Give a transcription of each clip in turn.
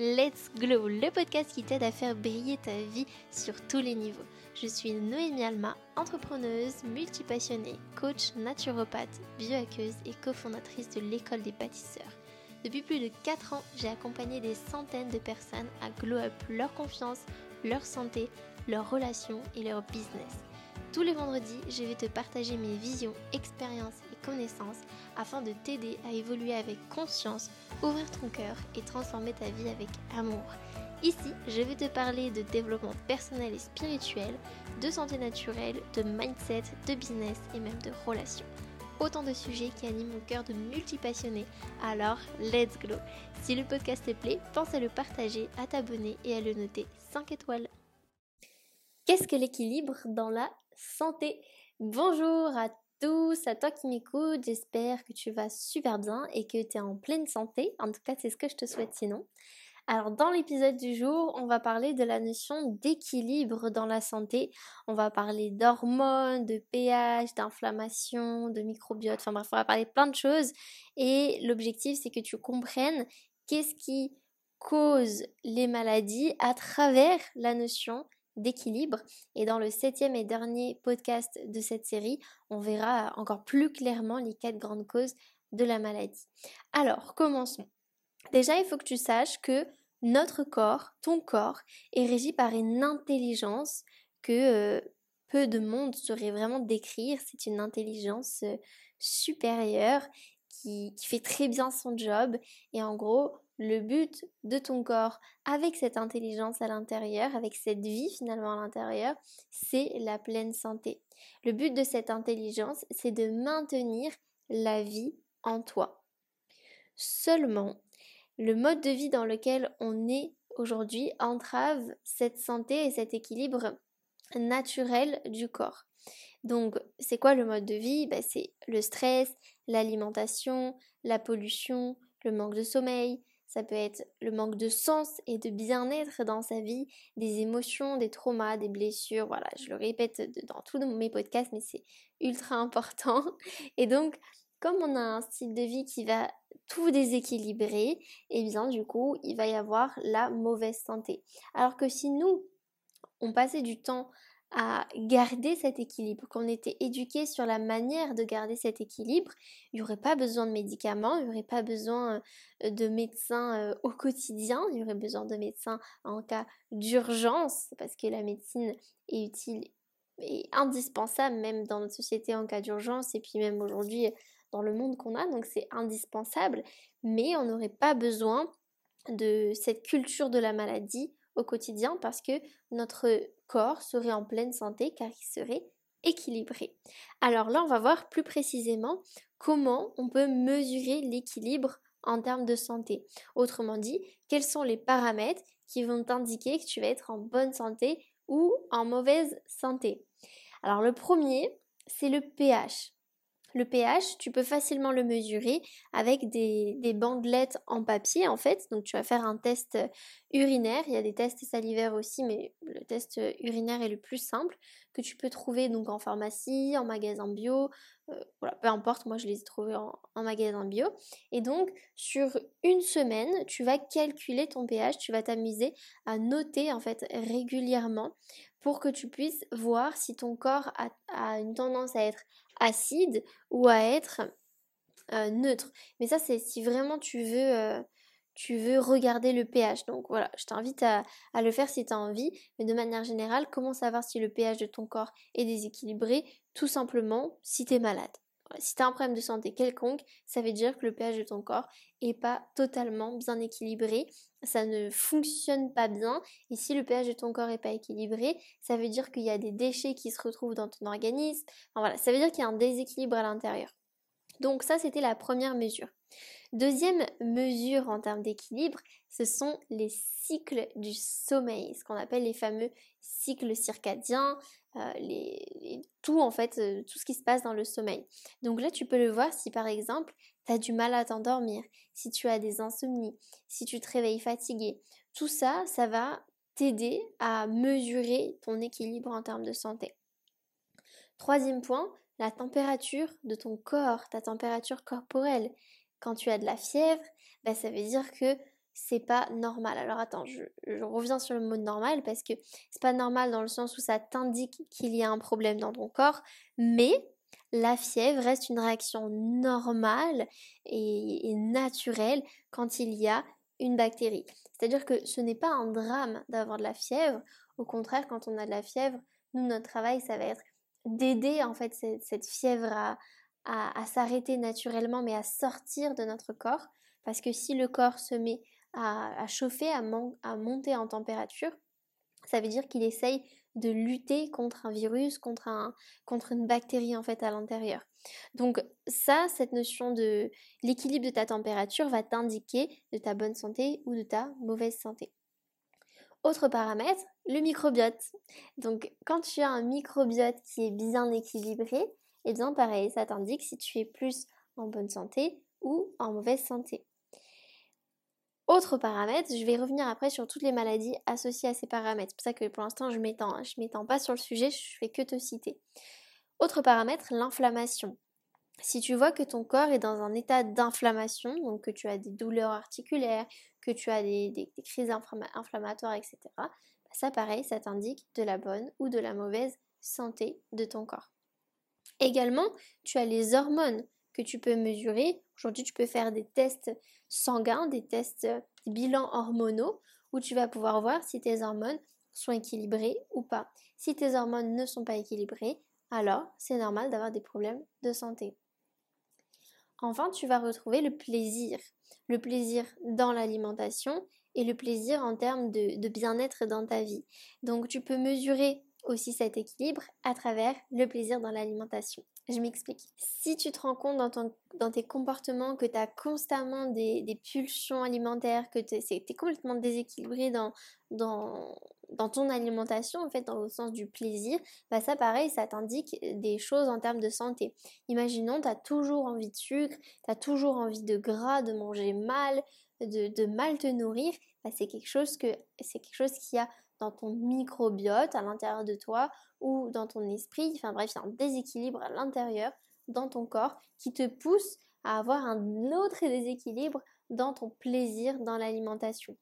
Let's Glow, le podcast qui t'aide à faire briller ta vie sur tous les niveaux. Je suis Noémie Alma, entrepreneuse, multipassionnée, coach naturopathe, biohackeuse et cofondatrice de l'école des bâtisseurs. Depuis plus de 4 ans, j'ai accompagné des centaines de personnes à glow up leur confiance, leur santé, leurs relations et leur business. Tous les vendredis, je vais te partager mes visions, expériences connaissances afin de t'aider à évoluer avec conscience, ouvrir ton cœur et transformer ta vie avec amour. Ici, je vais te parler de développement personnel et spirituel, de santé naturelle, de mindset, de business et même de relations. Autant de sujets qui animent mon cœur de multipassionnés. Alors, let's go Si le podcast te plaît, pense à le partager, à t'abonner et à le noter 5 étoiles. Qu'est-ce que l'équilibre dans la santé? Bonjour à à toi qui m'écoutes, j'espère que tu vas super bien et que tu es en pleine santé. En tout cas, c'est ce que je te souhaite sinon. Alors dans l'épisode du jour, on va parler de la notion d'équilibre dans la santé. On va parler d'hormones, de pH, d'inflammation, de microbiote, enfin bref, on va parler plein de choses. Et l'objectif, c'est que tu comprennes qu'est-ce qui cause les maladies à travers la notion. Et dans le septième et dernier podcast de cette série, on verra encore plus clairement les quatre grandes causes de la maladie. Alors, commençons. Déjà, il faut que tu saches que notre corps, ton corps, est régi par une intelligence que euh, peu de monde saurait vraiment décrire. C'est une intelligence euh, supérieure qui, qui fait très bien son job. Et en gros, le but de ton corps avec cette intelligence à l'intérieur, avec cette vie finalement à l'intérieur, c'est la pleine santé. Le but de cette intelligence, c'est de maintenir la vie en toi. Seulement, le mode de vie dans lequel on est aujourd'hui entrave cette santé et cet équilibre naturel du corps. Donc, c'est quoi le mode de vie? Ben, C'est le stress, l'alimentation, la pollution, le manque de sommeil, ça peut être le manque de sens et de bien-être dans sa vie, des émotions, des traumas, des blessures. Voilà, je le répète dans tous mes podcasts, mais c'est ultra important. Et donc, comme on a un style de vie qui va tout déséquilibrer, eh bien du coup, il va y avoir la mauvaise santé. Alors que si nous, on passait du temps à garder cet équilibre, qu'on était éduqué sur la manière de garder cet équilibre, il n'y aurait pas besoin de médicaments, il n'y aurait pas besoin euh, de médecins euh, au quotidien, il y aurait besoin de médecins en cas d'urgence, parce que la médecine est utile et indispensable même dans notre société en cas d'urgence, et puis même aujourd'hui dans le monde qu'on a, donc c'est indispensable, mais on n'aurait pas besoin de cette culture de la maladie au quotidien parce que notre corps serait en pleine santé car il serait équilibré. Alors là, on va voir plus précisément comment on peut mesurer l'équilibre en termes de santé. Autrement dit, quels sont les paramètres qui vont t'indiquer que tu vas être en bonne santé ou en mauvaise santé. Alors le premier, c'est le pH. Le pH, tu peux facilement le mesurer avec des, bandelettes en papier en fait. Donc tu vas faire un test euh, urinaire. Il y a des tests salivaires aussi, mais le test euh, urinaire est le plus simple que tu peux trouver donc en pharmacie, en magasin bio. Euh, voilà, peu importe, moi je les ai trouvés en, magasin bio. Et donc sur une semaine, tu vas calculer ton pH, tu vas t'amuser à noter en fait régulièrement pour que tu puisses voir si ton corps a une tendance à être acide ou à être euh, neutre. Mais ça, c'est si vraiment tu veux, euh, tu veux regarder le pH. Donc voilà, je t'invite à, à, le faire si tu as envie. Mais de manière générale, comment savoir si le pH de ton corps est déséquilibré? Tout simplement si tu es malade. Si tu as un problème de santé quelconque, ça veut dire que le pH de ton corps est pas totalement bien équilibré, ça ne fonctionne pas bien. Et si le pH de ton corps est pas équilibré, ça veut dire qu'il y a des déchets qui se retrouvent dans ton organisme. voilà, ça veut dire qu'il y a un déséquilibre à l'intérieur. Donc ça, c'était la première mesure. Deuxième mesure en termes d'équilibre, ce sont les cycles du sommeil, ce qu'on appelle les fameux cycles circadiens, euh, tout en fait, euh, tout ce qui se passe dans le sommeil. Donc là, tu peux le voir si par exemple, tu as du mal à t'endormir, si tu as des insomnies, si tu te réveilles fatigué. Tout ça, ça va t'aider à mesurer ton équilibre en termes de santé. Troisième point, la température de ton corps, ta température corporelle. Quand tu as de la fièvre, bah, ça veut dire que c'est pas normal. Alors attends, je, reviens sur le mot normal parce que c'est pas normal dans le sens où ça t'indique qu'il y a un problème dans ton corps, mais la fièvre reste une réaction normale et, naturelle quand il y a une bactérie. C'est-à-dire que ce n'est pas un drame d'avoir de la fièvre. Au contraire, quand on a de la fièvre, nous, notre travail, ça va être d'aider en fait cette, fièvre à, à s'arrêter naturellement, mais à sortir de notre corps. Parce que si le corps se met à, chauffer, à, à, monter en température, ça veut dire qu'il essaye de lutter contre un virus, contre, un, contre une bactérie en fait à l'intérieur. Donc ça, cette notion de l'équilibre de ta température va t'indiquer de ta bonne santé ou de ta mauvaise santé. Autre paramètre, le microbiote. Donc quand tu as un microbiote qui est bien équilibré, et eh bien pareil, ça t'indique si tu es plus en bonne santé ou en mauvaise santé. Autre paramètre, je vais revenir après sur toutes les maladies associées à ces paramètres. C'est pour ça que pour l'instant je je m'étends pas sur le sujet, je fais que te citer. Autre paramètre, l'inflammation. Si tu vois que ton corps est dans un état d'inflammation, donc que tu as des douleurs articulaires, que tu as des, crises inflammatoires, etc., bah, ça pareil, ça t'indique de la bonne ou de la mauvaise santé de ton corps. Également, tu as les hormones que tu peux mesurer. Aujourd'hui, tu peux faire des tests sanguins, des tests, des bilans hormonaux, où tu vas pouvoir voir si tes hormones sont équilibrées ou pas. Si tes hormones ne sont pas équilibrées, alors c'est normal d'avoir des problèmes de santé. Enfin, tu vas retrouver le plaisir. Le plaisir dans l'alimentation et le plaisir en termes de, bien-être dans ta vie. Donc tu peux mesurer aussi cet équilibre à travers le plaisir dans l'alimentation. Je m'explique. Si tu te rends compte dans, tes comportements que tu as constamment des, pulsions alimentaires, que tu es, complètement déséquilibré dans, ton alimentation, en fait, dans le sens du plaisir, bah ça pareil, ça t'indique des choses en termes de santé. Imaginons, tu as toujours envie de sucre, tu as toujours envie de gras, de manger mal, de, mal te nourrir, bah c'est quelque chose que c'est quelque chose qui a dans ton microbiote à l'intérieur de toi ou dans ton esprit. Enfin bref, il y a un déséquilibre à l'intérieur dans ton corps qui te pousse à avoir un autre déséquilibre dans ton plaisir dans l'alimentation.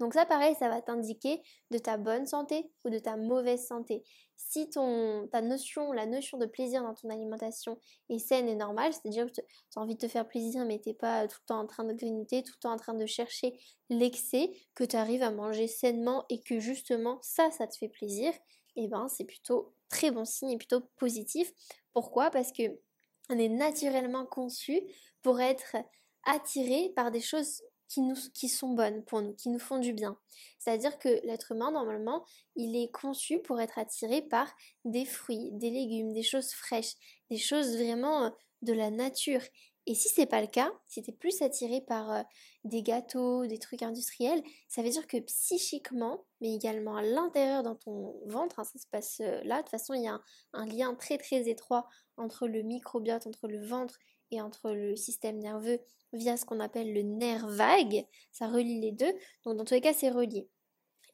Donc ça pareil, ça va t'indiquer de ta bonne santé ou de ta mauvaise santé. Si ta notion, la notion de plaisir dans ton alimentation est saine et normale, c'est-à-dire que tu as envie de te faire plaisir mais tu n'es pas tout le temps en train de grignoter, tout le temps en train de chercher l'excès, que tu arrives à manger sainement et que justement ça, ça te fait plaisir, eh ben c'est plutôt très bon signe et plutôt positif. Pourquoi? Parce que on est naturellement conçu pour être attiré par des choses qui, nous, qui sont bonnes pour nous, qui nous font du bien. C'est-à-dire que l'être humain, normalement, il est conçu pour être attiré par des fruits, des légumes, des choses fraîches, des choses vraiment euh, de la nature. Et si c'est pas le cas, si tu es plus attiré par euh, des gâteaux, des trucs industriels, ça veut dire que psychiquement, mais également à l'intérieur dans ton ventre, hein, ça se passe euh, là, de toute façon il y a un, lien très très étroit entre le microbiote, entre le ventre et entre le système nerveux via ce qu'on appelle le nerf vague. Ça relie les deux. Donc dans tous les cas, c'est relié.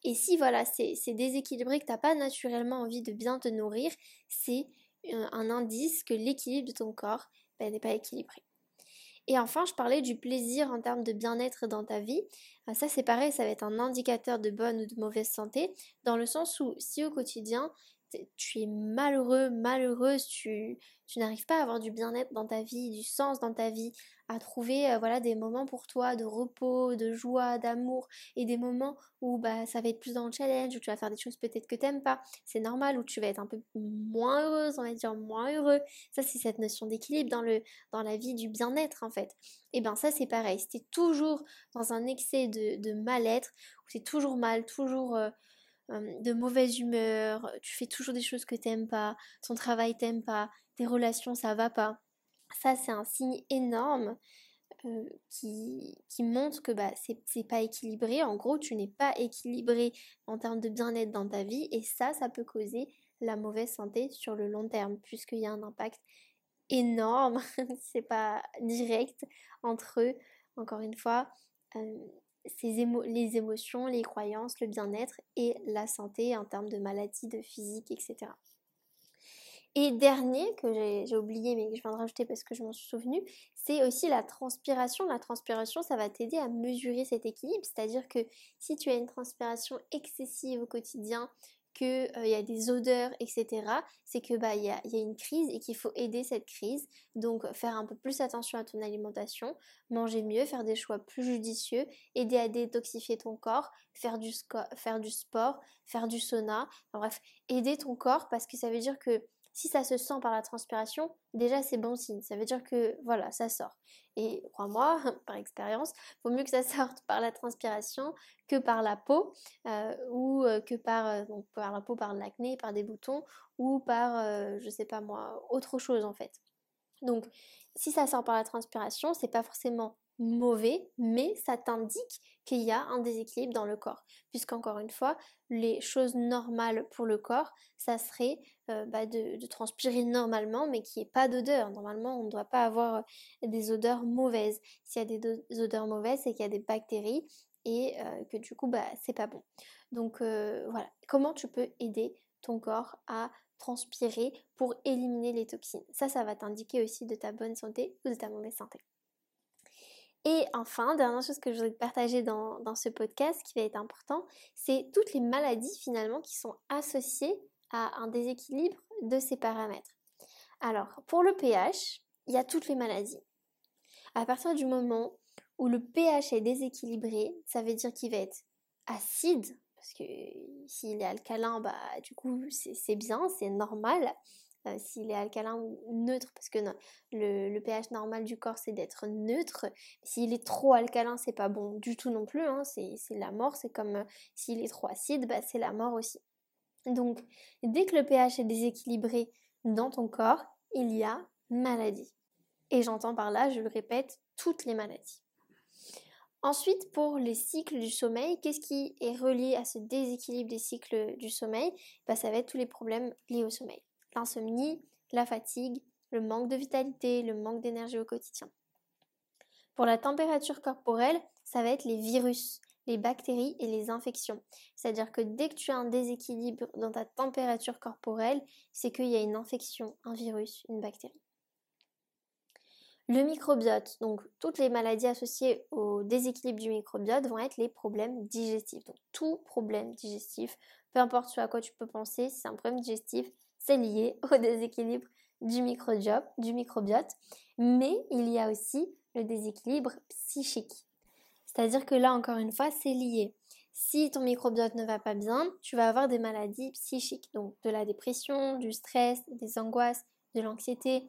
Et si voilà, c'est déséquilibré, que tu n'as pas naturellement envie de bien te nourrir, c'est euh, un indice que l'équilibre de ton corps ben, n'est pas équilibré. Et enfin, je parlais du plaisir en termes de bien-être dans ta vie. Ah, ça, c'est pareil, ça va être un indicateur de bonne ou de mauvaise santé, dans le sens où si au quotidien, tu es malheureux, malheureuse, tu, n'arrives pas à avoir du bien-être dans ta vie, du sens dans ta vie, à trouver euh, voilà des moments pour toi de repos, de joie, d'amour et des moments où bah ça va être plus dans le challenge, où tu vas faire des choses peut-être que tu n'aimes pas, c'est normal, où tu vas être un peu moins heureuse, on va dire moins heureux. Ça c'est cette notion d'équilibre dans dans la vie du bien-être en fait. Et ben ça c'est pareil, si es toujours dans un excès de, mal-être, où c'est toujours mal, toujours euh, de mauvaise humeur, tu fais toujours des choses que t'aimes pas, ton travail t'aime pas, tes relations ça va pas. Ça c'est un signe énorme qui, qui, montre que bah, c'est pas équilibré. En gros, tu n'es pas équilibré en termes de bien-être dans ta vie et ça, ça peut causer la mauvaise santé sur le long terme puisqu'il y a un impact énorme, c'est pas direct entre eux, encore une fois, les émotions, les croyances, le bien-être et la santé en termes de maladies, de physique, etc. Et dernier, que j'ai oublié mais que je viens de rajouter parce que je m'en suis souvenu, c'est aussi la transpiration. La transpiration, ça va t'aider à mesurer cet équilibre. C'est-à-dire que si tu as une transpiration excessive au quotidien, qu'il euh, y a des odeurs, etc., c'est que bah il y a, y a, une crise et qu'il faut aider cette crise. Donc faire un peu plus attention à ton alimentation, manger mieux, faire des choix plus judicieux, aider à détoxifier ton corps, faire du, faire du sport, faire du sauna, bref, aider ton corps parce que ça veut dire que si ça se sent par la transpiration, déjà c'est bon signe. Ça veut dire que voilà, ça sort. Et crois-moi, par expérience, vaut mieux que ça sorte par la transpiration que par la peau, euh, ou euh, que par, euh, par la peau, par l'acné, par des boutons, ou par, je sais pas moi, autre chose en fait. Donc, si ça sort par la transpiration, c'est pas forcément mauvais, mais ça t'indique qu'il y a un déséquilibre dans le corps. Puisqu'encore une fois, les choses normales pour le corps, ça serait euh, bah, de, transpirer normalement, mais qu'il n'y ait pas d'odeur. Normalement, on ne doit pas avoir euh, des odeurs mauvaises. S'il y a des, odeurs mauvaises, c'est qu'il y a des bactéries et euh, que du coup, bah, c'est pas bon. Donc voilà, comment tu peux aider ton corps à transpirer pour éliminer les toxines. Ça, ça va t'indiquer aussi de ta bonne santé ou de ta mauvaise santé. Et enfin, dernière chose que je voudrais partager dans, dans ce podcast qui va être important, c'est toutes les maladies finalement qui sont associées à un déséquilibre de ces paramètres. Alors, pour le pH, il y a toutes les maladies. À partir du moment où le pH est déséquilibré, ça veut dire qu'il va être acide, parce que s'il est alcalin, bah du coup c'est bien, c'est normal. Euh, s'il est alcalin ou neutre, parce que le, pH normal du corps c'est d'être neutre. S'il est trop alcalin, c'est pas bon du tout non plus, hein. c'est la mort, c'est comme euh, s'il est trop acide, bah, c'est la mort aussi. Donc, dès que le pH est déséquilibré dans ton corps, il y a maladie. Et j'entends par là, je le répète, toutes les maladies. Ensuite, pour les cycles du sommeil, qu'est-ce qui est relié à ce déséquilibre des cycles du sommeil? Bah, Ça va être tous les problèmes liés au sommeil l'insomnie, la fatigue, le manque de vitalité, le manque d'énergie au quotidien. Pour la température corporelle, ça va être les virus, les bactéries et les infections. C'est-à-dire que dès que tu as un déséquilibre dans ta température corporelle, c'est qu'il y a une infection, un virus, une bactérie. Le microbiote, donc toutes les maladies associées au déséquilibre du microbiote vont être les problèmes digestifs. Donc tout problème digestif, peu importe ce à quoi tu peux penser, si c'est un problème digestif, c'est lié au déséquilibre du microbiote, mais il y a aussi le déséquilibre psychique. C'est-à-dire que là, encore une fois, c'est lié. Si ton microbiote ne va pas bien, tu vas avoir des maladies psychiques, donc de la dépression, du stress, des angoisses, de l'anxiété,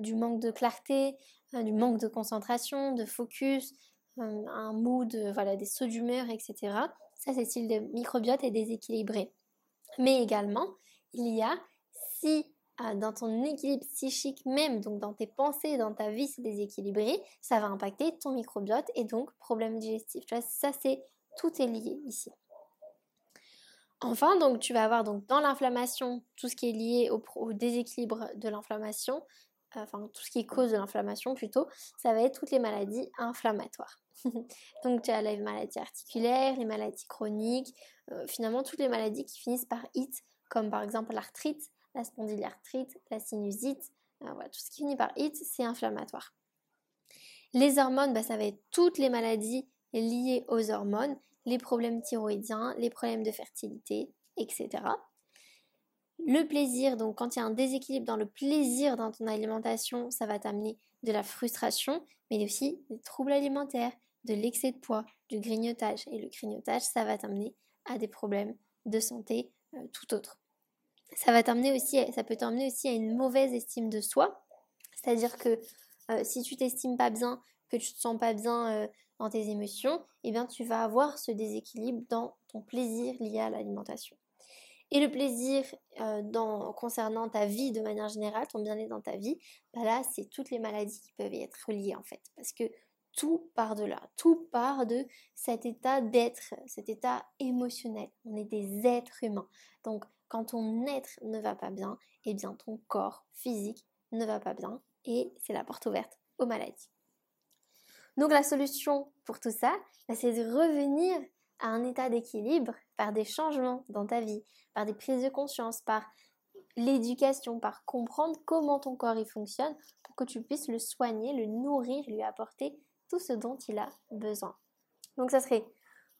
du manque de clarté, euh, du manque de concentration, de focus, euh, un mood, voilà, des sauts d'humeur, etc. Ça, c'est si le microbiote est déséquilibré. Mais également, il y a si euh, dans ton équilibre psychique même, donc dans tes pensées, dans ta vie, c'est déséquilibré, ça va impacter ton microbiote et donc problème digestif. Ça c'est tout est lié ici. Enfin, donc tu vas avoir donc dans l'inflammation tout ce qui est lié au, déséquilibre de l'inflammation, euh, enfin tout ce qui cause de l'inflammation plutôt, ça va être toutes les maladies inflammatoires. donc tu as les maladies articulaires, les maladies chroniques, euh, finalement toutes les maladies qui finissent par it, comme par exemple l'arthrite, la spondylarthrite, la sinusite, euh, tout ce qui finit par it, c'est inflammatoire. Les hormones, bah, ça va être toutes les maladies liées aux hormones, les problèmes thyroïdiens, les problèmes de fertilité, etc. Le plaisir, donc quand il y a un déséquilibre dans le plaisir dans ton alimentation, ça va t'amener de la frustration, mais aussi des troubles alimentaires, de l'excès de poids, du grignotage. Et le grignotage, ça va t'amener à des problèmes de santé euh, tout autres ça va t'amener aussi à une mauvaise estime de soi. C'est-à-dire que euh, si tu t'estimes pas bien, que tu te sens pas bien euh, dans tes émotions, eh bien tu vas avoir ce déséquilibre dans ton plaisir lié à l'alimentation. Et le plaisir euh, dans, concernant ta vie de manière générale, ton bien-être dans ta vie, bah là c'est toutes les maladies qui peuvent y être reliées en fait. Parce que tout part de là, tout part de cet état d'être, cet état émotionnel. On est des êtres humains. Donc quand ton être ne va pas bien, eh bien ton corps physique ne va pas bien et c'est la porte ouverte aux maladies. Donc la solution pour tout ça, bah, c'est de revenir à un état d'équilibre par des changements dans ta vie, par des prises de conscience, par l'éducation, par comprendre comment ton corps y fonctionne pour que tu puisses le soigner, le nourrir, lui apporter tout ce dont il a besoin. Donc ça serait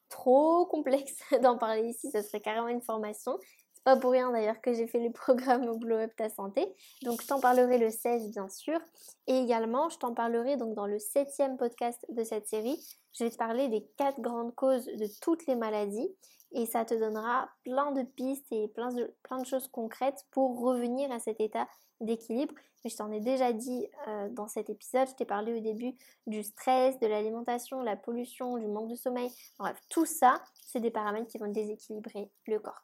trop complexe d'en parler ici, ça serait carrément une formation. Pas pour rien d'ailleurs que j'ai fait le programme Glow Up Ta Santé. Donc je t'en parlerai le 16 bien sûr. Et également, je t'en parlerai donc dans le septième podcast de cette série. Je vais te parler des quatre grandes causes de toutes les maladies et ça te donnera plein de pistes et plein de, de choses concrètes pour revenir à cet état d'équilibre. Mais je t'en ai déjà dit euh, dans cet épisode, je t'ai parlé au début du stress, de l'alimentation, la pollution, du manque de sommeil. Bref, tout ça, c'est des paramètres qui vont déséquilibrer le corps.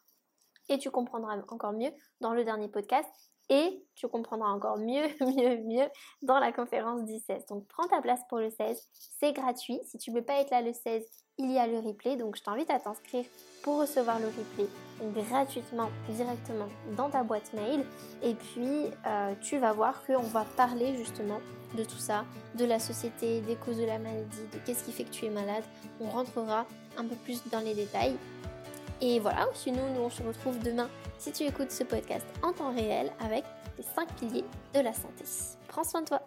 Et tu comprendras encore mieux dans le dernier podcast et tu comprendras encore mieux, mieux, mieux dans la conférence du 16. Donc prends ta place pour le 16, c'est gratuit. Si tu ne veux pas être là le 16, il y a le replay. Donc je t'invite à t'inscrire pour recevoir le replay gratuitement directement dans ta boîte mail. Et puis euh, tu vas voir qu'on va parler justement de tout ça, de la société, des causes de la maladie, de qu'est-ce qui fait que tu es malade. On rentrera un peu plus dans les détails. Et voilà, sinon nous on se retrouve demain si tu écoutes ce podcast en temps réel avec les 5 piliers de la santé. Prends soin de toi